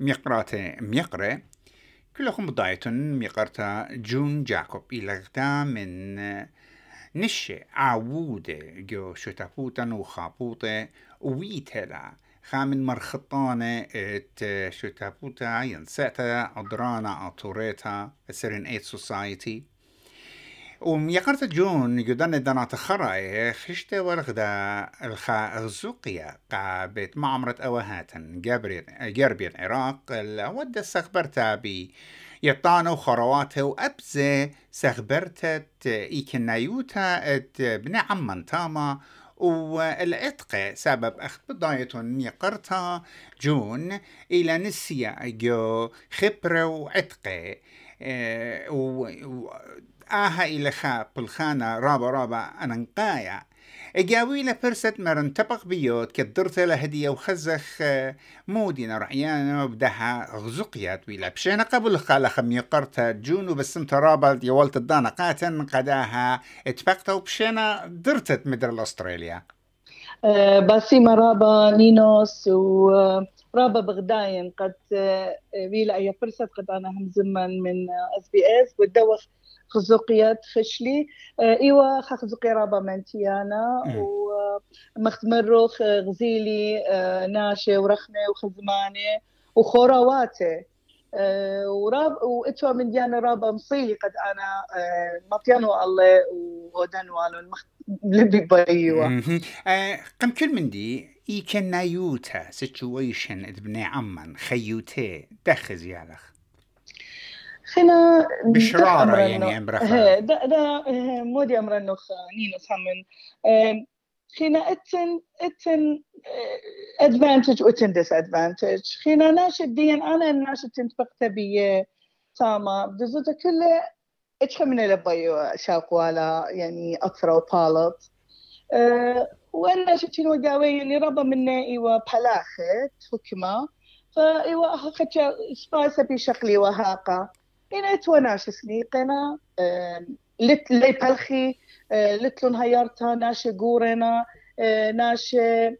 ميقراتي ميقرة. كلهم بضايتن ميقرتا جون جاكوب. إلى من نشي عودة جو شتافوتا وخابوتا ويتلا. خامن مرخطانة ات شتافوتا ينسأتا أدرانا أطوريتا سرين ايت سوسايتي وميقرت جون يقدن دانا تخرى خشتة ورغدا الخا غزوقيا قا بيت أوهاتن. جربي العراق ود سخبرتا بي. يطانو خرواته وأبزة سخبرتت إيكنايوتا ات بن عمان تاما. والعتق سبب أخذ بداية يقرتا جون إلى نسيا جو خبرة وعتقة آه آها إلى خا بالخانة رابا رابا أنقايا إجاوي لبرست مرن تبق بيوت كدرت هدية وخزخ آه، مودينا رعيانا وبدها غزقيات ويلا بشينا قبل خالة خمي قرتا جون بس انت رابا يولت الدانا قاتن قداها اتفقتا وبشينا درتت مدر الأستراليا. آه، باسيما رابا نينوس و رابا بغداين قد آه، ويلا أي فرصة قد أنا هم زمن من اس بي اس والدوخ خزوقيات خشلي آه، إيوا خزوقي رابا منتيانا ومختمروخ غزيلي آه، ناشي ورخمة وخزمانة وخوراواته آه، وراب وإتوا من ديانا رابا مصيلي قد أنا مطيانو الله ودن والو لبي بايوا قم كل من دي إي كان نايوتا سيتويشن ابن عمان خيوتي دخز يالخ خنا بشرارة يعني امرأة دا دا مودي أمر إنه نينا سامن خنا اتن اتن ادفانتج واتن ديس ادفانتج خنا ناشد ديان أنا ناشد تنتبقت بي تاما بزوتا كله اتش من لبايو شاقوالا يعني أكثر وبالط وأنا شتين وجاوي اللي ربا منا ايوا بلاخت حكمة. فايوا هكا سباسة بشكلي وهاقة. إنا توناش سنيقنا لت لي بلخي لتلون هيارتا ناشي قورنا ناشي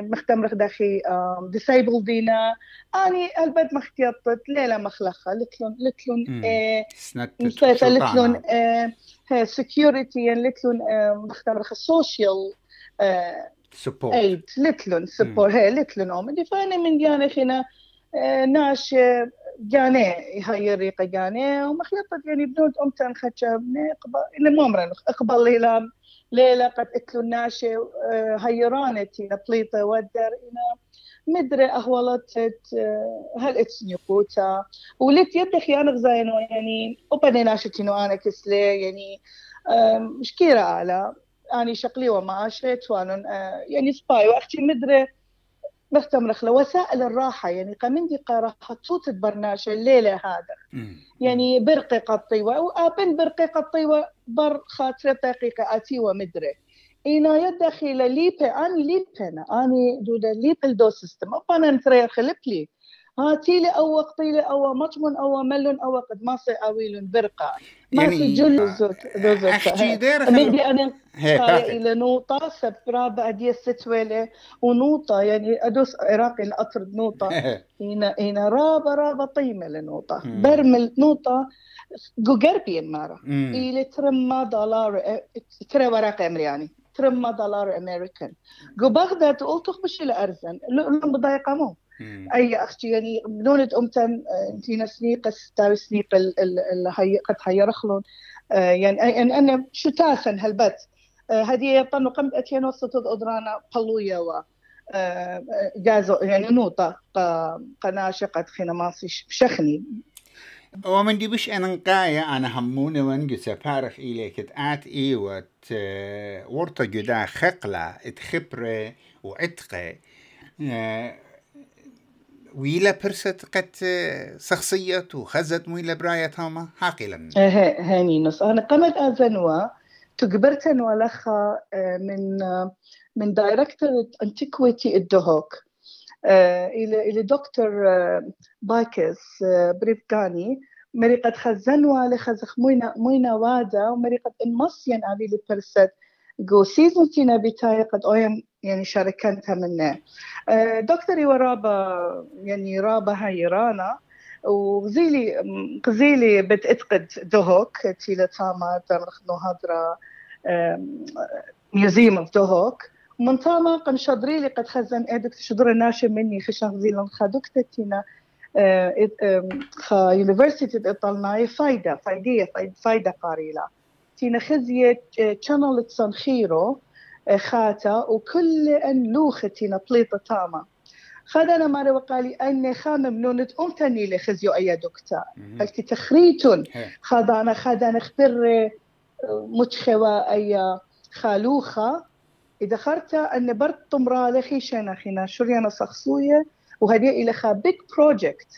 مختم رخداخي ديسايبل دينا أني البد مختيطت ليلة مخلخة لتلون لتلون نسيتا لتلون سكيورتي لتلون مختم رخ سوشيال سبورت ايد لتلون سبورت هي لتلون اومدي فانا من جانا خنا ناش جاني هاي الريقة جاني ومخلطة يعني بدون خشبني إن مو أمرن أقبل ليلة ليلة قد اكلوا ناشي هيرانتي بليطة ودر إنا مدري أهولت هل اتسنيقوتا وليت يدي خيانة غزاينو يعني وبني ناشتينو أنا كسلي يعني مشكلة على أنا شقلي وما أشيت وأنا يعني سباي وأختي مدري بستمرخ وسائل الراحة يعني قمندي راح صوت برناش الليلة هذا. يعني برقي قطيوة وآبن برقي قطيوة بر خاطر دقيقة آتي ومدري. إنا يدخل ليبي أني ليبنا أني دودا ليب الدو سيستم. أبانا نترير خلب لي هاتيلي أو قطيلي أو مطمن أو ملون أو قد ما سي أويل برقة. ما يعني سي جل زوت زوت أحكي دير مدي أنا إلى نوطة سبرا بعد ستويلة ونوطة يعني أدوس عراقي الأطرد نوطة. هنا هنا رابا رابا طيمة لنوطة. برمل نوطة. جوجربي مرة إلى ترمى دولار ترى ورق أمريكاني. ترمى دولار أمريكان. جو بغداد قلت تخبش إلى أرزن. لهم بضايقة مو. أي أختي يعني بنولد امتن أنتي سنيق ستاوي سنيق اللي قد هيرخلون يعني أن أنا شو تاسن هالبت؟ هذه يطنو قمت أتين وسط ادرانا قلوية و جازو يعني نوطة قناشة قد خينا ماسي شخني. ومن دي بش أنا نقايا أنا هموني وانجو سفارخ إليك تآت إيوة ورطة جدا خقلة إتخبرة وعتقة ويلا برست قد شخصية وخزت مويلا براية هاما حاقلا هاني نص. أنا قمت أزنوا تقبرتن ولخا من من دايركتور أنتيكويتي الدهوك. إلى إلى دكتور باكس بريفغاني مري قد خزنوا لخزخ موينا موينا وادا ومري قد انمصين أبي لبرست جو سيزون تينا بتاي قد أويم يعني شاركنتها منه. دكتوري ورابا يعني رابا هاي رانا. وغزيلي غزيلي بتأتقد دوهوك تيلا تاما تامرخ هادرا ميوزيوم اوف دوهوك. ومن تاما قن شدري قد خزن ادك شدر ناشم مني خشان غزيلا خدوك تينا. خا يونيفرسيتي اطلناي فايدة فايدية فايدة قاريلة. تينا خزية channel تصنخيرو خاتا وكل ان لوخة تينا بليطة تاما خذنا ماري وقالي أني خام منونة أمتني لخزيو أي دكتا قالت تخريتون. خذانا خذانا خبر متخوى أي خالوخة. إذا خرت أن برد طمرا لخي شنا خينا شريانا شخصوية وهذه إلى خا بيج بروجكت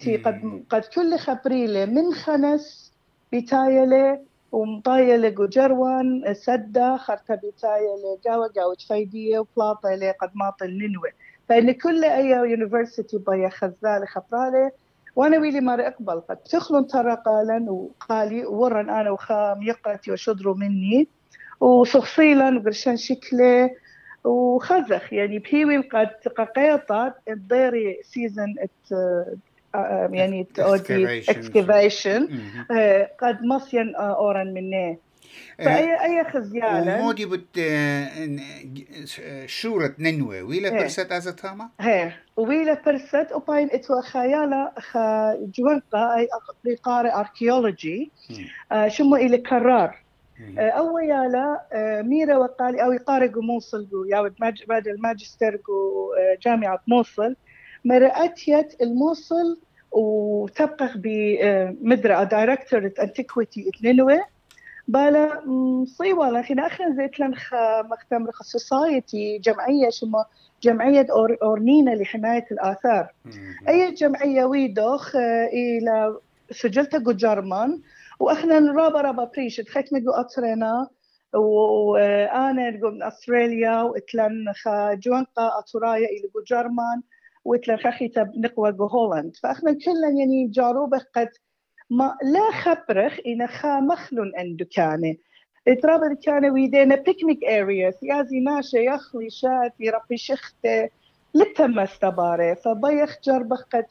تي قد قد كل خبريلة من خنس بتايلة ومطايلة جروان سدة خرطة بتايلة جاوة جاوة فايدية وبلاطة قد ماطل ننوي. فإن كل أي يونيفرسيتي بيا خزالة خبرالة وأنا ويلي ماري أقبل قد تخلن ترى قالا وقالي ورن أنا وخام يقرتي وشدروا مني. وشخصيلا وقرشان شكله. وخزخ يعني بهيوي قد قيطة الضيري سيزن يعني تودي اكسكيفيشن قد مصين اورن منه فأي أي خزيالة ومودي بت شورة ننوى ويلا برست أزتاما؟ هي ويلا برست وباين اتوا خيالة خا جوانقا أي قارئ أركيولوجي شمو إلي قرار. أول يالا ميرا وقالي أو يقارئ موصل يا بعد الماجستير جامعة موصل. مرأتيت الموصل وتبقى بمدرة دايركتور انتيكويتي نينوي بالا مصيبة لكن أخي زيت لنخ مختم سوسايتي جمعية شما جمعية أور أورنينا لحماية الآثار. أي جمعية ويدوخ إلى سجلت جو جرمان. وإحنا رابا رابا بريش تخيت مجو أطرنا وأنا من أستراليا وإتلن خا جوانقا أطرايا إلى جو جرمان وإتلن خخيتا نقوى جو هولند. فإحنا كلنا يعني جاروبة قد ما لا خبرخ إن خا مخلون أن دكانة اترابر كان ويدينا بيكنيك ارياس يازي ناشا يخلي شات يربي شخته. لتم استبارة فبيخ جربخ قد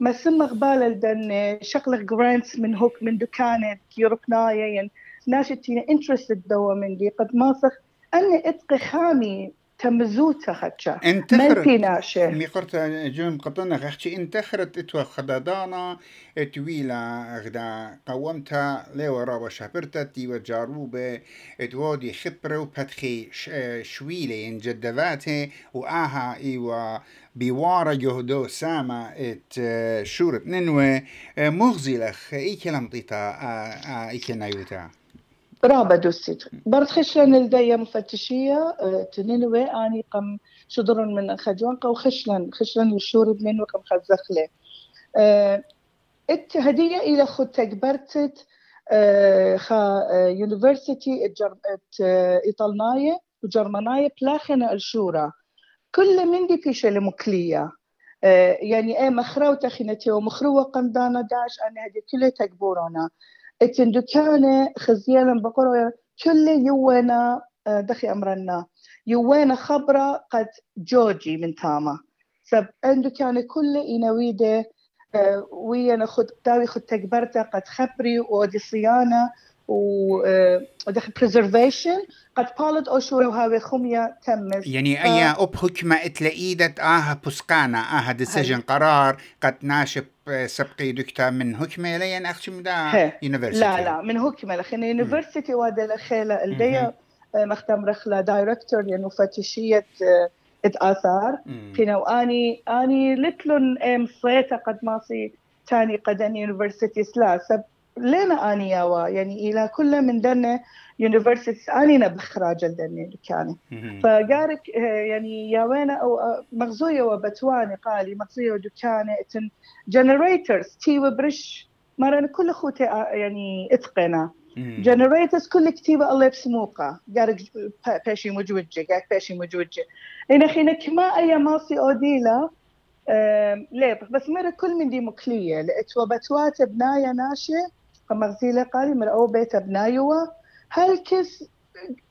ما سمغ بال الدن شغلة جرانتس من هوك من دكانة يوروبنايا ين ناشتينا انترستد دوا من دي. قد ماسخ أني إتقي خامي تمزوتا خدشا انتخرت. مي قرت جون قطنا خشي انتخرت اتوا خدادانا اتويلا غدا قومتا ليوا رابا شابرتا تيوا جاروبة اتوادي خبرة وبتخي شويلة ان جدفاته وآها ايوا بوارا جهدو ساما ات شورت ننوي مغزلخ اي كلام طيتا اي كنايوتا رابا دوسيت. برد خشلن الدية مفتشية تنينوي آني قم شدرن من خجوانقة وخشلن خشلن الشورب من وقم خزخلة. ات هدية إلى خد تكبرتت خا يونيفرسيتي ات إيطالناية وجرماناية بلاخنا الشورى. كل من دي فيش المكلية يعني إيه مخروطة خينتي ومخروة قمدانا داش أنا هدي كلها تكبورونا اتن دكانة خزيالا بقرا كل يوانا دخي أمرنا. يوانا خبرة قد جوجي من تاما. سب عنده كان كل إنويدة ويا ناخد داوي خد تكبرتا قد خبري ودي صيانة ودخل بريزرفيشن قد بالد أو شو هاوي خمية تمس يعني اي اب حكمة اتلاقيدت أها بسقانا أها ديسيجن قرار قد ناشب سبقي دكتا من حكمة لين اخشم دا يونيفرسيتي لا لا من حكمة لخن يونيفرسيتي وادا لخيلة الديا مختم رخلة دايركتور يعني فتشية اثار كنا واني آني لتلن أم صيتا قد ماصي تاني قدن يونيفرسيتي سلا سب لنا اني ياوا يعني إلى كل من دنا يونيفرسيتي اني بخراج الدنيا كان فقارك يعني يا وين أو مغزوية وبتواني قالي مغزوية ودكانه إتن جنريترز تي وبرش مرة كل خوتي يعني إتقنا. جنريترز كل كتيبة الله بسموقة قارك باشي مجوجة قارك باشي مجوجة. هنا خينا كما اي ماسي أوديلا ليه بس مرة كل من دي مكلية لأتوا بتوات بنايا مغزيلة قالي من أو بيت بنايوا هل كس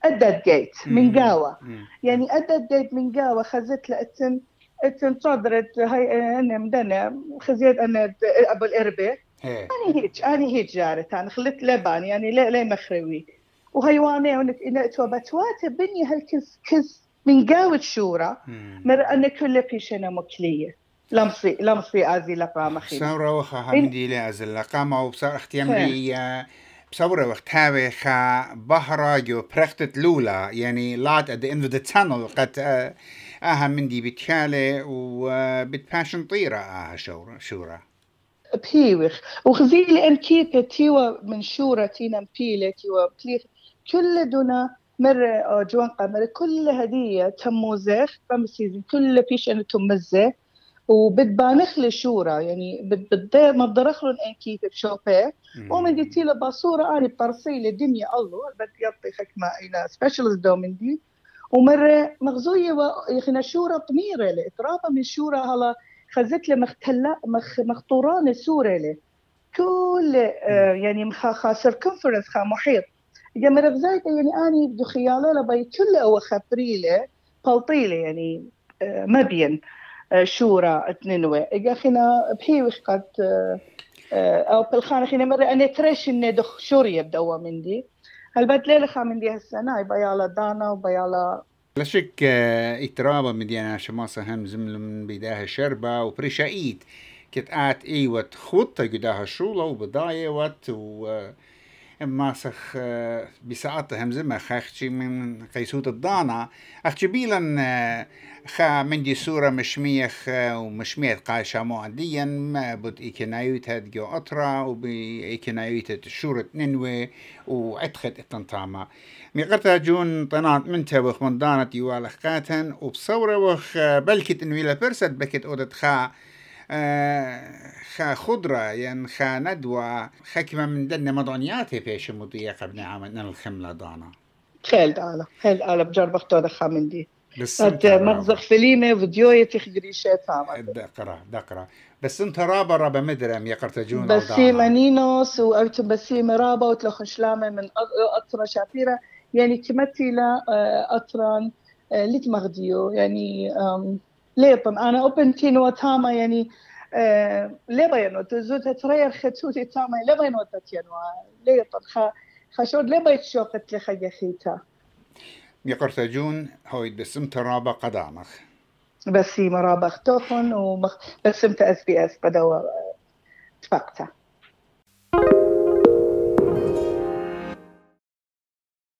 أدد جيت من قاوة. يعني أدد جيت من قاوة خزت لأتن أتن صدرت هاي أنا مدنا خزيت أنا أبو الإربة. أنا هيك أنا هيك جارت أنا خلت لبان يعني لا لا مخروي. وهيواني ونك إن توبتوات بني هالكز كز من قاوة شورى. مر أن كل بيشنا مكلية. لمصي لمصي أزي لقامة خير سورة وخا همدي لي أزي لقامة وبصار اختيام لي بصورة وقت هاوي خا بحرة جو برختت لولا يعني لات at the end of the tunnel قد آها من دي بتشالي وبتباشن طيرة آها شورة شورة بهيوخ. وخزيلي أن كيكا تيوا من شورة تينا مبيلة تيوا بليخ كل دونا مرة جوان قمر كل هدية تموزخ بمسيزن كل بيش انه تمزه وبتبانخ لي شورى يعني بتضير ما بدرخلن ان كيف بشوفه ومن دي له باصورة اني برسي الدنيا الله بدي يعطي حكمة إلى سبيشالست دو من دي. ومرة مغزوية يخنا شورى طميرة لي إترابة من شورى هلا خزت لي مختلا مخ مخطوران سورة لي. كل آه يعني مخا خا سيركمفرنس خا محيط. إذا مرغزايته يعني اني بدو خيالة لبي كل أو خبريلة بلطيلة يعني آه مبين. شورى تننوي إجا خنا بهي قد أو بالخانة خنا مرة أنا تريش إني دخ شورية بدوا من دي هل ليلة خا من دي هالسنة يبيالا دانا وبيالا. لا شك اترابا مدينا شماسة هم زمل من بداها شربة وبريشايت كت آت ايوت خطة قداها شولة وبداية وات و ماسخ بساعات همزمة خاخشي من قيسوت الضانا أخشي بيلا خا من دي صورة مشميخ ومشميت قاشا معديا ما بد إيكنايوت هاد جو أطرا وبي إيكنايوت شورة ننوي وعتخت التنطامة ميقرتا جون طنات من تبخ من دانت يوالخ قاتن وبصورة وخ بلكت انويلا برسد بكت أودت خا خا خضرة يعني خا ندوة خكمة من دن مضانياتي فيش مضيقة ابن عام الخملة دانا خيل دانا خيل دانا بجرب اختو دخا من دي. بس أنت مغزق فيليمة فيديو يتخدري شيء تامة دقرة دقرة. بس أنت رابا رابا مدرم يا قرتجون بسي منينوس وأوت بسي مرابا وتلخن شلامة من أطرة شابيرة يعني تمثل أطران ليت مغديو. ليطن أنا اوبن تينو تاما يعني آه تزوت ترير ختوتي تاما لبينو تتينو ليطن خا خشود لبيت شوقت لخي خيتا. يقرتجون هوي بسم ترابا قدامخ. بسي مرابخ توخن ومخ بسم اس بي أس بدوا تفقتا.